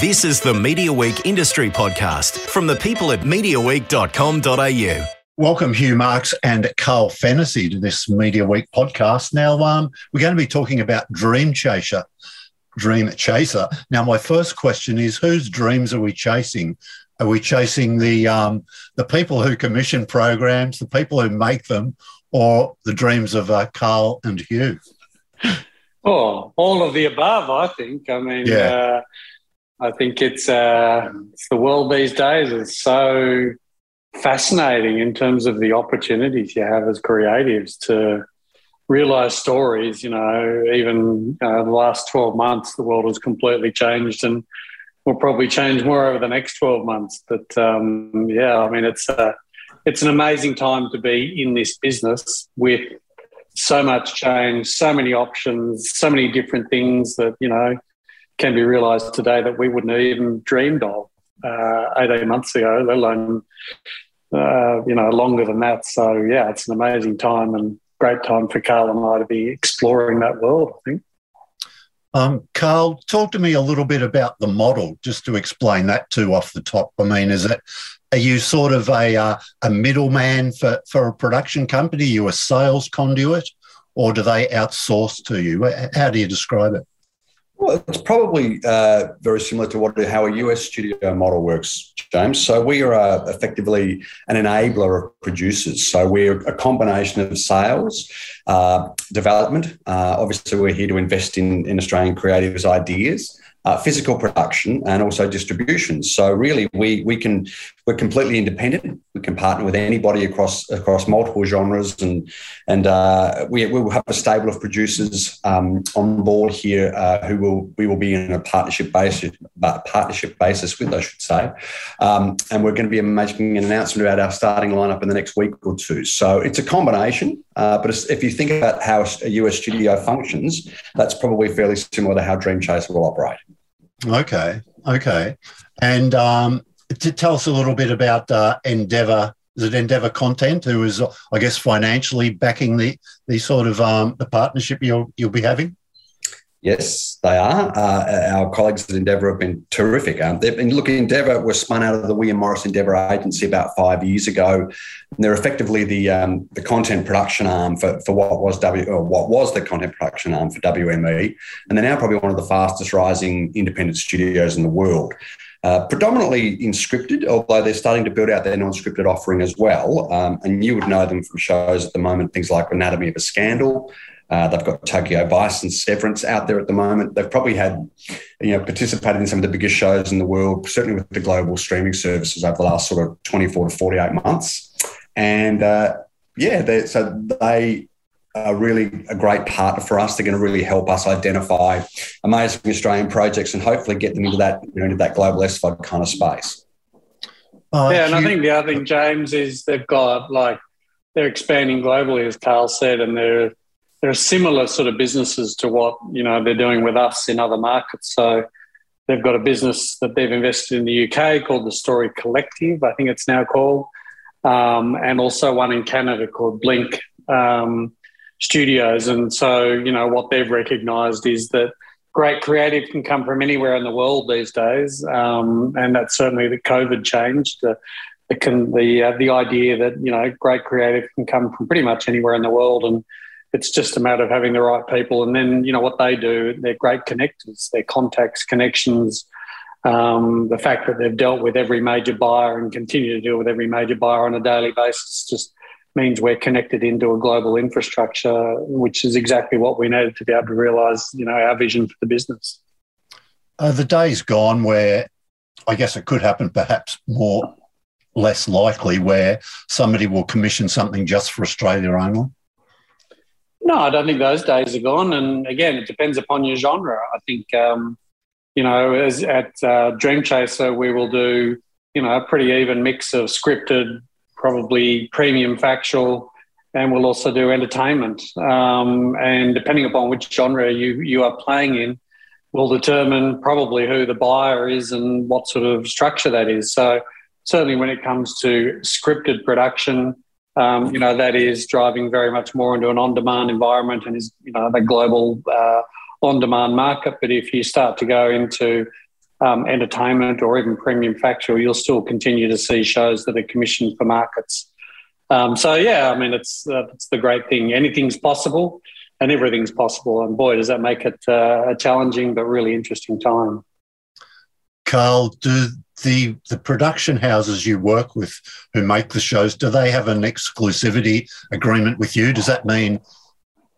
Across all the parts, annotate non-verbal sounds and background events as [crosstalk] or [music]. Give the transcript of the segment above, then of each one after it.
This is the Media Week Industry Podcast from the people at MediaWeek.com.au. Welcome, Hugh Marks and Carl Fennessy, to this Media Week podcast. Now, um, we're going to be talking about Dream Chaser. Dream Chaser. Now, my first question is: Whose dreams are we chasing? Are we chasing the um, the people who commission programs, the people who make them, or the dreams of uh, Carl and Hugh? Oh, all of the above. I think. I mean, yeah. Uh, I think it's uh, it's the world these days is so fascinating in terms of the opportunities you have as creatives to realize stories. You know, even uh, the last twelve months, the world has completely changed, and will probably change more over the next twelve months. But um, yeah, I mean, it's uh, it's an amazing time to be in this business with so much change, so many options, so many different things that you know can be realised today that we wouldn't have even dreamed of uh, 18 months ago, let alone, uh, you know, longer than that. So, yeah, it's an amazing time and great time for Carl and I to be exploring that world, I think. Um, Carl, talk to me a little bit about the model, just to explain that too off the top. I mean, is it are you sort of a uh, a middleman for for a production company? Are you a sales conduit, or do they outsource to you? How do you describe it? Well, it's probably uh, very similar to what how a US studio model works, James. So we are uh, effectively an enabler of producers. So we're a combination of sales, uh, development. Uh, obviously, we're here to invest in, in Australian creatives' ideas uh, physical production and also distribution. So really, we we can we're completely independent. We can partner with anybody across across multiple genres, and and uh, we, we will have a stable of producers um, on board here uh, who will we will be in a partnership basis partnership basis with, I should say, um, and we're going to be making an announcement about our starting lineup in the next week or two. So it's a combination, uh, but if you think about how a US studio functions, that's probably fairly similar to how Dream Chaser will operate. Okay, okay. And um, to tell us a little bit about uh, Endeavour. Is it Endeavour Content who is, I guess, financially backing the the sort of um, the partnership you'll you'll be having? Yes, they are. Uh, our colleagues at Endeavour have been terrific. Um, they've been looking. Endeavour was spun out of the William Morris Endeavour agency about five years ago. And they're effectively the um, the content production arm for, for what was W or what was the content production arm for WME, and they're now probably one of the fastest rising independent studios in the world. Uh, predominantly in scripted, although they're starting to build out their non-scripted offering as well. Um, and you would know them from shows at the moment, things like Anatomy of a Scandal, uh, they've got Tokyo Vice and Severance out there at the moment. They've probably had, you know, participated in some of the biggest shows in the world, certainly with the global streaming services over the last sort of 24 to 48 months. And uh, yeah, so they are really a great partner for us. They're going to really help us identify amazing Australian projects and hopefully get them into that, you know, into that global SVOD kind of space. Uh, yeah, and I think the other thing, James, is they've got like they're expanding globally, as Carl said, and they're there are similar sort of businesses to what you know they're doing with us in other markets. So they've got a business that they've invested in the UK called the Story Collective, I think it's now called, um, and also one in Canada called Blink um, Studios. And so you know what they've recognised is that great creative can come from anywhere in the world these days, um, and that's certainly the COVID changed. Uh, the can, the uh, the idea that you know great creative can come from pretty much anywhere in the world and it's just a matter of having the right people. And then, you know, what they do, they're great connectors, their contacts, connections, um, the fact that they've dealt with every major buyer and continue to deal with every major buyer on a daily basis just means we're connected into a global infrastructure, which is exactly what we needed to be able to realise, you know, our vision for the business. Uh, the day's gone where I guess it could happen perhaps more less likely where somebody will commission something just for Australia only? No, I don't think those days are gone. And again, it depends upon your genre. I think, um, you know, as at uh, Dream Chaser, we will do, you know, a pretty even mix of scripted, probably premium factual, and we'll also do entertainment. Um, and depending upon which genre you, you are playing in, will determine probably who the buyer is and what sort of structure that is. So, certainly when it comes to scripted production, um, you know, that is driving very much more into an on-demand environment and is, you know, the global uh, on-demand market. But if you start to go into um, entertainment or even premium factual, you'll still continue to see shows that are commissioned for markets. Um, so yeah, I mean, it's uh, it's the great thing. Anything's possible, and everything's possible. And boy, does that make it uh, a challenging but really interesting time. Carl, do the the production houses you work with who make the shows do they have an exclusivity agreement with you? Does that mean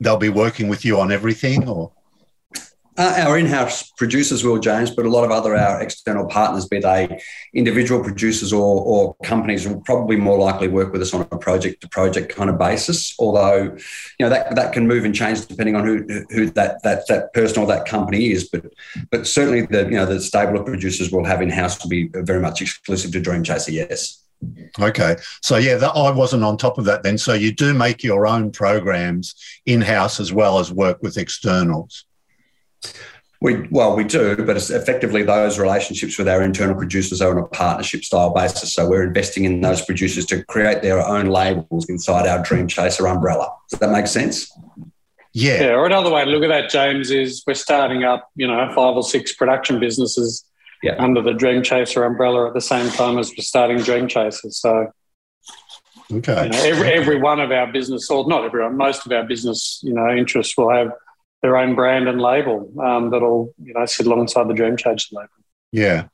they'll be working with you on everything, or? Uh, our in-house producers will, James, but a lot of other our external partners, be they individual producers or, or companies, will probably more likely work with us on a project-to-project kind of basis. Although, you know, that, that can move and change depending on who who that that that person or that company is. But but certainly the you know the stable of producers we'll have in-house will be very much exclusive to Dream Chaser. Yes. Okay. So, yeah, that, I wasn't on top of that then. So, you do make your own programs in house as well as work with externals. We well, we do, but it's effectively those relationships with our internal producers are on a partnership style basis. So we're investing in those producers to create their own labels inside our Dream Chaser umbrella. Does that make sense? Yeah. Yeah. Or another way to look at that, James, is we're starting up, you know, five or six production businesses yeah. under the Dream Chaser umbrella at the same time as we're starting Dream Chasers. So Okay. You know, every, every one of our business, or not everyone, most of our business, you know, interests will have their own brand and label um, that'll you know sit alongside the Dream Chaser label. Yeah.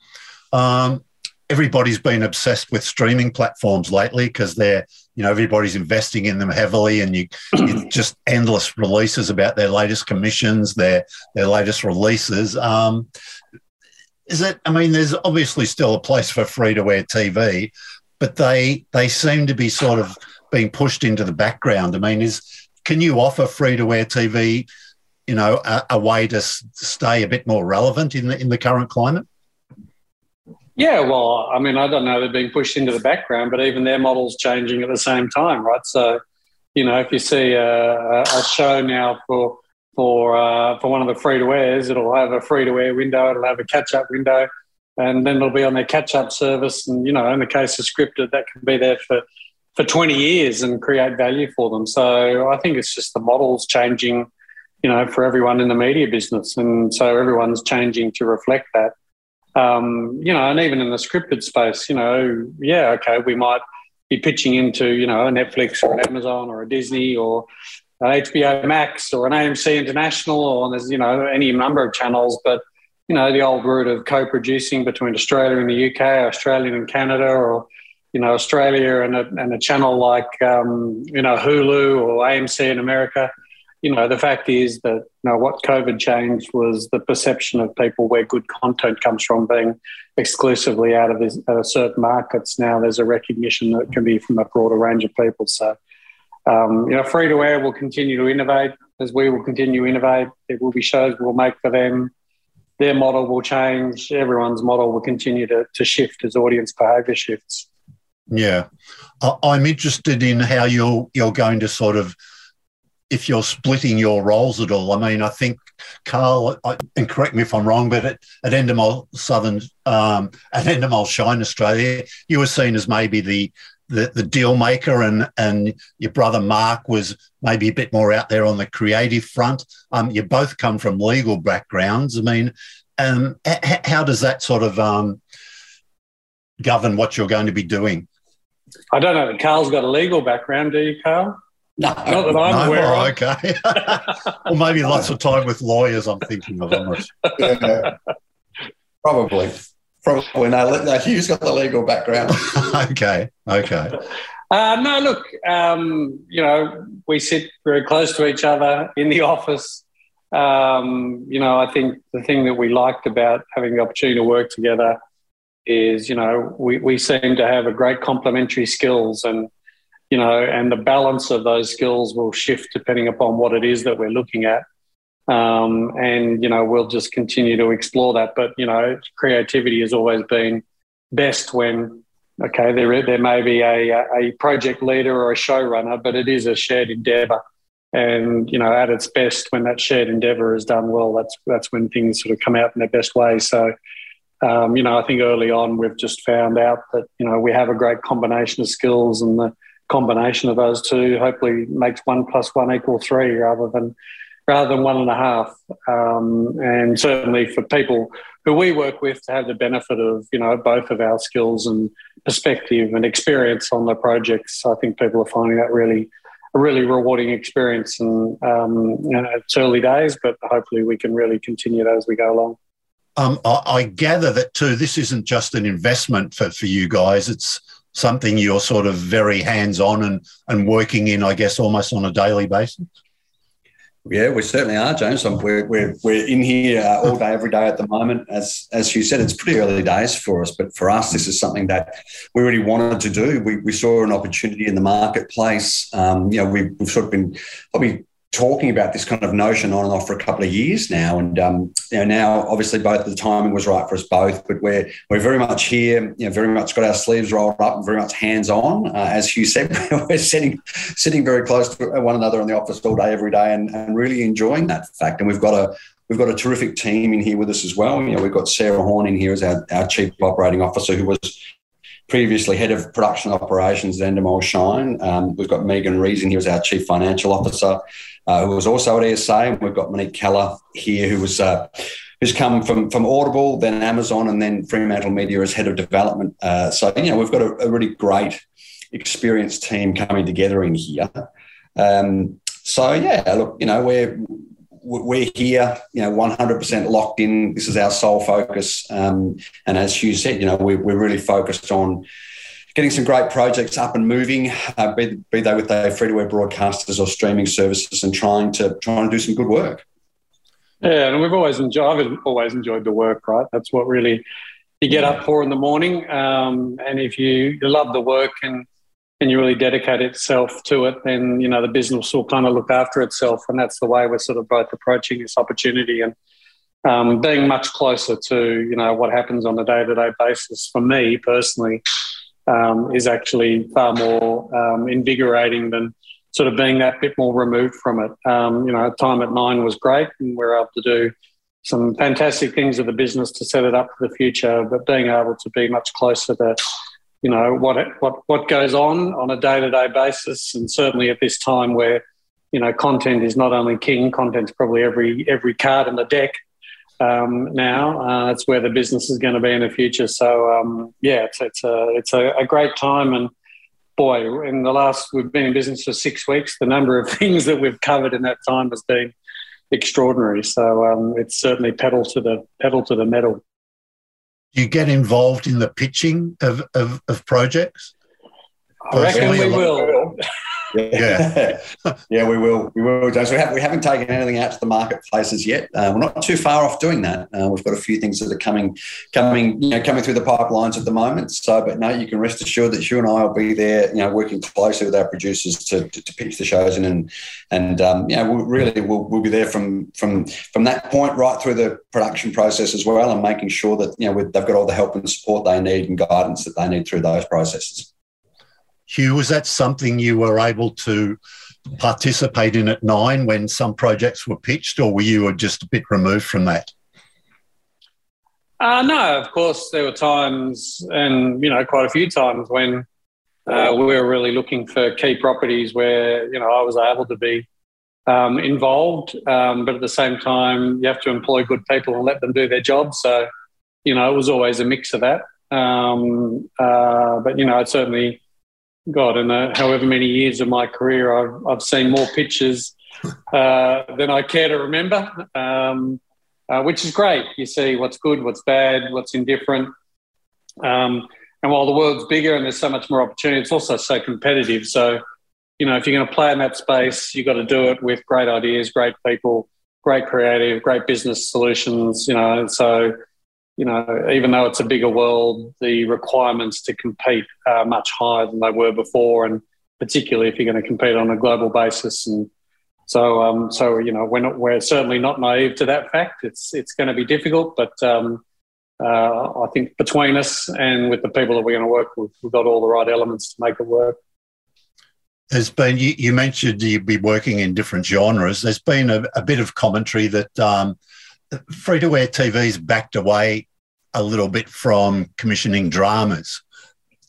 Um, everybody's been obsessed with streaming platforms lately because they're you know everybody's investing in them heavily and you, you, [clears throat] just endless releases about their latest commissions their their latest releases um, is it i mean there's obviously still a place for free to air tv but they they seem to be sort of being pushed into the background i mean is can you offer free to air tv you know, a, a way to stay a bit more relevant in the in the current climate? Yeah, well, I mean, I don't know they're being pushed into the background, but even their model's changing at the same time, right? So, you know, if you see a, a show now for for uh, for one of the free to airs, it'll have a free to air window, it'll have a catch up window, and then it'll be on their catch up service. And you know, in the case of scripted, that can be there for for twenty years and create value for them. So I think it's just the model's changing you know, for everyone in the media business. And so everyone's changing to reflect that. Um, you know, and even in the scripted space, you know, yeah, okay, we might be pitching into, you know, a Netflix or an Amazon or a Disney or an HBO Max or an AMC International or there's, you know, any number of channels. But, you know, the old route of co producing between Australia and the UK, Australia and Canada, or, you know, Australia and a, and a channel like, um, you know, Hulu or AMC in America you know, the fact is that you know what COVID changed was the perception of people where good content comes from being exclusively out of this, uh, certain markets. Now there's a recognition that it can be from a broader range of people. So, um, you know, free to air will continue to innovate as we will continue to innovate. There will be shows we'll make for them. Their model will change. Everyone's model will continue to, to shift as audience behaviour shifts. Yeah, I'm interested in how you're you're going to sort of if you're splitting your roles at all. I mean, I think Carl, I, and correct me if I'm wrong, but at, at Endemol Southern, um, at Endemol Shine Australia, you were seen as maybe the the, the deal maker, and and your brother Mark was maybe a bit more out there on the creative front. Um, you both come from legal backgrounds. I mean, um, h- how does that sort of um, govern what you're going to be doing? I don't know. Carl's got a legal background, do you, Carl? No, not that I'm no, aware oh, Okay. [laughs] or maybe lots of time with lawyers. I'm thinking of. almost. Yeah. Probably. Probably no. No, Hugh's got the legal background. [laughs] okay. Okay. Uh, no, look. Um, you know, we sit very close to each other in the office. Um, you know, I think the thing that we liked about having the opportunity to work together is, you know, we, we seem to have a great complementary skills and you know, and the balance of those skills will shift depending upon what it is that we're looking at. Um, and, you know, we'll just continue to explore that. But, you know, creativity has always been best when, okay, there, there may be a, a project leader or a showrunner, but it is a shared endeavor. And, you know, at its best, when that shared endeavor is done well, that's, that's when things sort of come out in their best way. So, um, you know, I think early on we've just found out that, you know, we have a great combination of skills and the, combination of those two hopefully makes one plus one equal three rather than rather than one and a half. Um, and certainly for people who we work with to have the benefit of you know both of our skills and perspective and experience on the projects, I think people are finding that really a really rewarding experience. And um, you know, it's early days, but hopefully we can really continue that as we go along. Um, I, I, gather that too. This isn't just an investment for, for you guys. It's something you're sort of very hands on and, and working in, I guess, almost on a daily basis. Yeah, we certainly are, James. We're, we're, we're in here uh, all day, every day at the moment. As as you said, it's pretty early days for us, but for us, this is something that we really wanted to do. We, we saw an opportunity in the marketplace. Um, you know, we, we've sort of been probably talking about this kind of notion on and off for a couple of years now, and um, you know, now obviously both the timing was right for us both. But we're we're very much here, you know, very much got our sleeves rolled up and very much hands on. Uh, as Hugh said, [laughs] we're sitting sitting very close to one another in the office all day, every day, and, and really enjoying that fact. And we've got a We've got a terrific team in here with us as well. You know, we've got Sarah Horn in here as our, our chief operating officer, who was previously head of production operations at Endemol Shine. Um, we've got Megan Reason here as our chief financial officer uh, who was also at ESA. And we've got Monique Keller here, who was uh, who's come from from Audible, then Amazon, and then Fremantle Media as head of development. Uh, so you know we've got a, a, really great, experienced team coming together in here. Um, so yeah, look, you know we're we're here, you know, 100% locked in. This is our sole focus. Um, and as Hugh said, you know, we, we're really focused on getting some great projects up and moving, uh, be, be they with their free to air broadcasters or streaming services, and trying to trying to do some good work. Yeah, and we've always enjoyed. I've always enjoyed the work. Right, that's what really you get up for in the morning. Um, and if you, you love the work and and you really dedicate itself to it, then you know the business will kind of look after itself, and that's the way we're sort of both approaching this opportunity and um, being much closer to you know what happens on a day to day basis. For me personally, um, is actually far more um, invigorating than sort of being that bit more removed from it. Um, you know, time at nine was great, and we are able to do some fantastic things with the business to set it up for the future. But being able to be much closer to, you know, what what what goes on on a day to day basis, and certainly at this time where you know content is not only king, content's probably every every card in the deck um, now. Uh, where the business is going to be in the future. So um, yeah, it's it's a it's a, a, great time. And boy, in the last we've been in business for six weeks, the number of [laughs] things that we've covered in that time has been extraordinary. So um, it's certainly pedal to the pedal to the metal. You get involved in the pitching of, of, of projects. I reckon we will. Yeah, [laughs] yeah, we will. We will, James. We, have, we haven't taken anything out to the marketplaces yet. Uh, we're not too far off doing that. Uh, we've got a few things that are coming, coming, you know, coming through the pipelines at the moment. So, but no, you can rest assured that you and I will be there, you know, working closely with our producers to, to, to pitch the shows in, and and um, you know, we'll, really we'll, we'll be there from from from that point right through the production process as well, and making sure that you know they've got all the help and support they need and guidance that they need through those processes. Hugh, was that something you were able to participate in at nine when some projects were pitched, or were you just a bit removed from that? Uh, no, of course, there were times, and you know, quite a few times when uh, we were really looking for key properties where you know I was able to be um, involved, um, but at the same time, you have to employ good people and let them do their job. So, you know, it was always a mix of that. Um, uh, but you know, it certainly God, in uh, however many years of my career, I've, I've seen more pictures uh, than I care to remember, um, uh, which is great. You see what's good, what's bad, what's indifferent. Um, and while the world's bigger and there's so much more opportunity, it's also so competitive. So, you know, if you're going to play in that space, you've got to do it with great ideas, great people, great creative, great business solutions, you know. So, you know, even though it's a bigger world, the requirements to compete are much higher than they were before, and particularly if you're going to compete on a global basis. And so, um, so you know, we're not, we're certainly not naive to that fact. It's it's going to be difficult, but um, uh, I think between us and with the people that we're going to work with, we've got all the right elements to make it work. There's been you, you mentioned you'd be working in different genres. There's been a, a bit of commentary that. Um, free to air TV's backed away a little bit from commissioning dramas.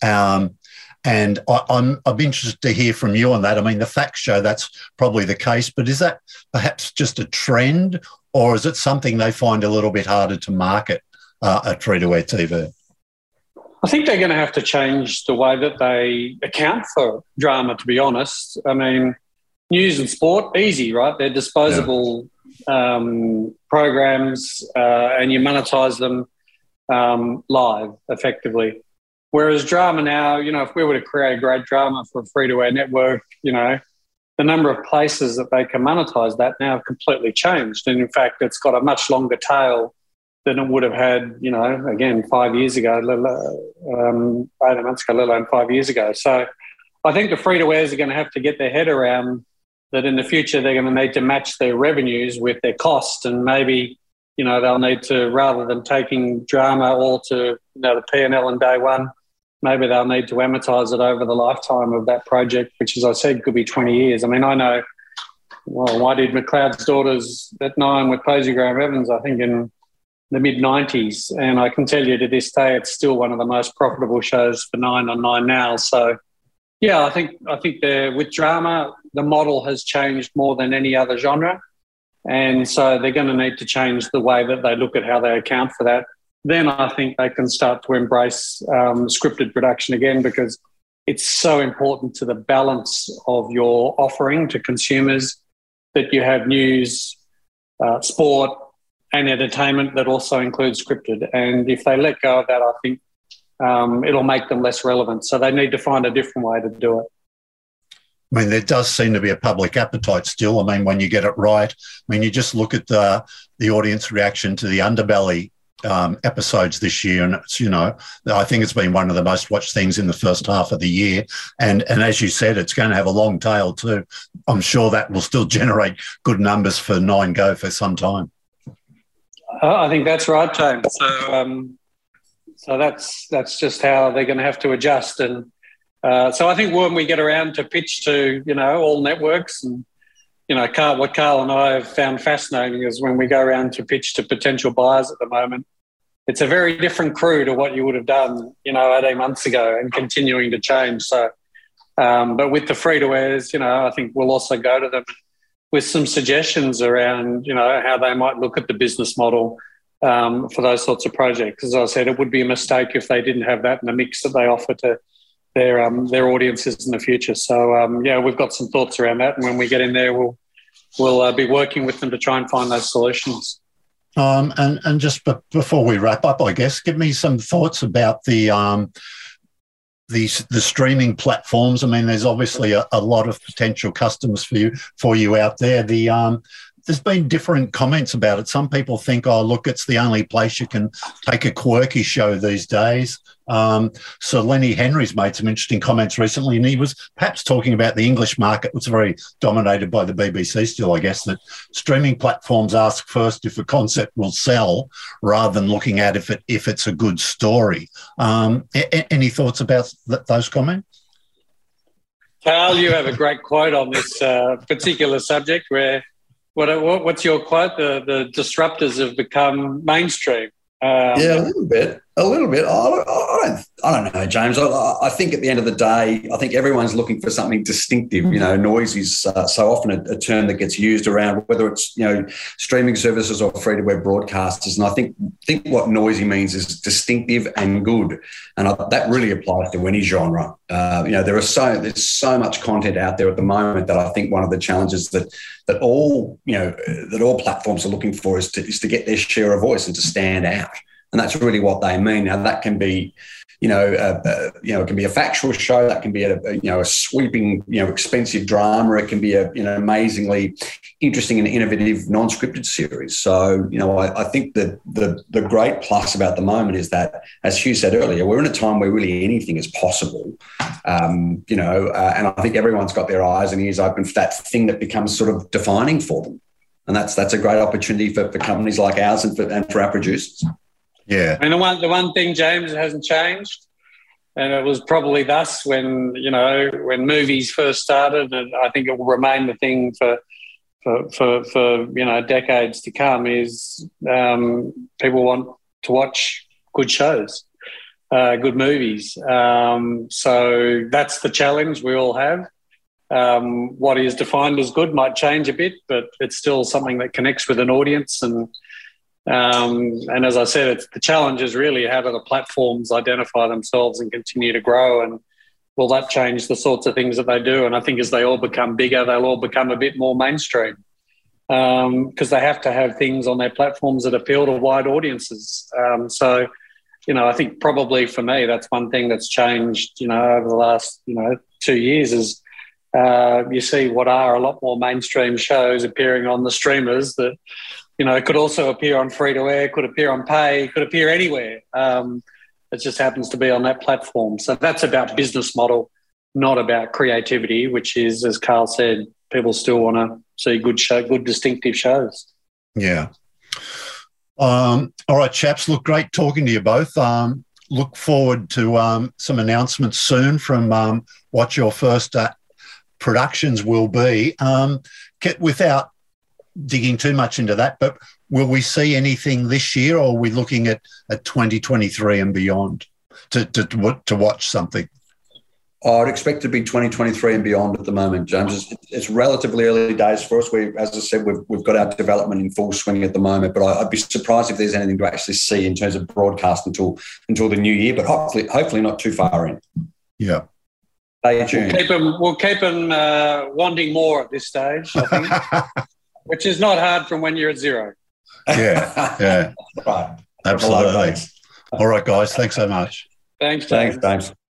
Um, and I, I'm I'm interested to hear from you on that. I mean, the facts show that's probably the case, but is that perhaps just a trend, or is it something they find a little bit harder to market uh, at free to air TV? I think they're going to have to change the way that they account for drama. To be honest, I mean, news and sport easy, right? They're disposable yeah. um, programs, uh, and you monetize them um, live effectively. Whereas drama now, you know, if we were to create a great drama for a free to air network, you know, the number of places that they can monetize that now have completely changed. And in fact, it's got a much longer tail than it would have had, you know, again, five years ago, um, eight months ago, let alone five years ago. So I think the free to airs are going to have to get their head around that in the future they're going to need to match their revenues with their cost and maybe you know they'll need to rather than taking drama all to you know the P&L in day one maybe they'll need to amortize it over the lifetime of that project, which, as I said, could be 20 years. I mean, I know, well, I did McLeod's Daughters at nine with Posie Graham Evans, I think in the mid 90s. And I can tell you to this day, it's still one of the most profitable shows for nine on nine now. So, yeah, I think I think with drama, the model has changed more than any other genre. And so they're going to need to change the way that they look at how they account for that then I think they can start to embrace um, scripted production again because it's so important to the balance of your offering to consumers that you have news, uh, sport, and entertainment that also includes scripted. And if they let go of that, I think um, it'll make them less relevant. So they need to find a different way to do it. I mean, there does seem to be a public appetite still. I mean, when you get it right, I mean, you just look at the the audience reaction to the Underbelly um, episodes this year, and it's you know I think it's been one of the most watched things in the first half of the year. And and as you said, it's going to have a long tail too. I'm sure that will still [laughs] generate good numbers for Nine Go for some time. Uh, I think that's right, James. So um, so that's that's just how they're going to have to adjust. And uh, so I think when we get around to pitch to you know all networks and you know, Carl, what Carl and I have found fascinating is when we go around to pitch to potential buyers at the moment, it's a very different crew to what you would have done, you know, 18 months ago and continuing to change. So, um, but with the free to airs, you know, I think we'll also go to them with some suggestions around, you know, how they might look at the business model um, for those sorts of projects. As I said, it would be a mistake if they didn't have that in the mix that they offer to their um, their audiences in the future. So um, yeah, we've got some thoughts around that, and when we get in there, we'll we'll uh, be working with them to try and find those solutions. Um, and and just b- before we wrap up, I guess, give me some thoughts about the um, the the streaming platforms. I mean, there's obviously a, a, lot of potential customers for you for you out there. The um, there's been different comments about it. Some people think, oh, look, it's the only place you can take a quirky show these days. Um, so Lenny Henry's made some interesting comments recently, and he was perhaps talking about the English market, which is very dominated by the BBC still, I guess, that streaming platforms ask first if a concept will sell rather than looking at if it if it's a good story. Um, a- any thoughts about th- those comments? Carl, you have a great quote on this uh, particular subject where what, what's your quote? The, the disruptors have become mainstream. Um, yeah, a little bit, a little bit. I, I, don't, I don't know, James. I, I, think at the end of the day, I think everyone's looking for something distinctive. You know, noise is uh, so often a, a, term that gets used around whether it's you know streaming services or free to web broadcasters. And I think think what noisy means is distinctive and good, and I, that really applies to any genre. Uh, you know, there are so there's so much content out there at the moment that I think one of the challenges that that all you know that all platforms are looking for is to is to get their share of voice and to stand out and that's really what they mean. Now that can be, you know, uh, uh, you know, it can be a factual show. That can be a, a, you know a sweeping, you know, expensive drama. It can be a you know amazingly interesting and innovative non-scripted series. So you know, I, I think that the the great plus about the moment is that, as Hugh said earlier, we're in a time where really anything is possible. Um, you know, uh, and I think everyone's got their eyes and ears open for that thing that becomes sort of defining for them. And that's that's a great opportunity for, for companies like ours and for, and for our producers. Yeah. And the one the one thing James hasn't changed, and it was probably thus when you know when movies first started, and I think it will remain the thing for. For, for, for you know decades to come is um, people want to watch good shows uh, good movies. Um, so that's the challenge we all have. Um, what is defined as good might change a bit, but it's still something that connects with an audience. And um, and as I said, the challenge is really how do the platforms identify themselves and continue to grow and will that change the sorts of things that they do? And I think as they all become bigger, they'll all become a bit more mainstream because um, they have to have things on their platforms that appeal to wide audiences. Um, so, you know, I think probably for me, that's one thing that's changed, you know, over the last, you know, two years is uh, you see what are a lot more mainstream shows appearing on the streamers that, you know, it could also appear on free to air, could appear on pay, could appear anywhere. Um, it just happens to be on that platform. So that's about business model, not about creativity, which is, as Carl said, people still want to see good show, good distinctive shows. Yeah. Um, all right, chaps. Look, great talking to you both. Um, look forward to um, some announcements soon from um, what your first uh, productions will be. Um, without digging too much into that, but will we see anything this year, or are we looking at at 2023 and beyond to to to watch something? I'd expect to be 2023 and beyond at the moment, James. It's, it's, relatively early days for us. We, as I said, we've, we've got our development in full swing at the moment, but I, would be surprised if there's anything to actually see in terms of broadcast until until the new year. But hopefully, hopefully not too far in. Yeah. Stay tuned. We'll keep them, we'll keep them uh, wanting more at this stage, I think, [laughs] which is not hard from when you're at zero. Yeah, yeah. [laughs] right. Absolutely. All right, guys. Thanks so much. Thanks, James. Thanks, James.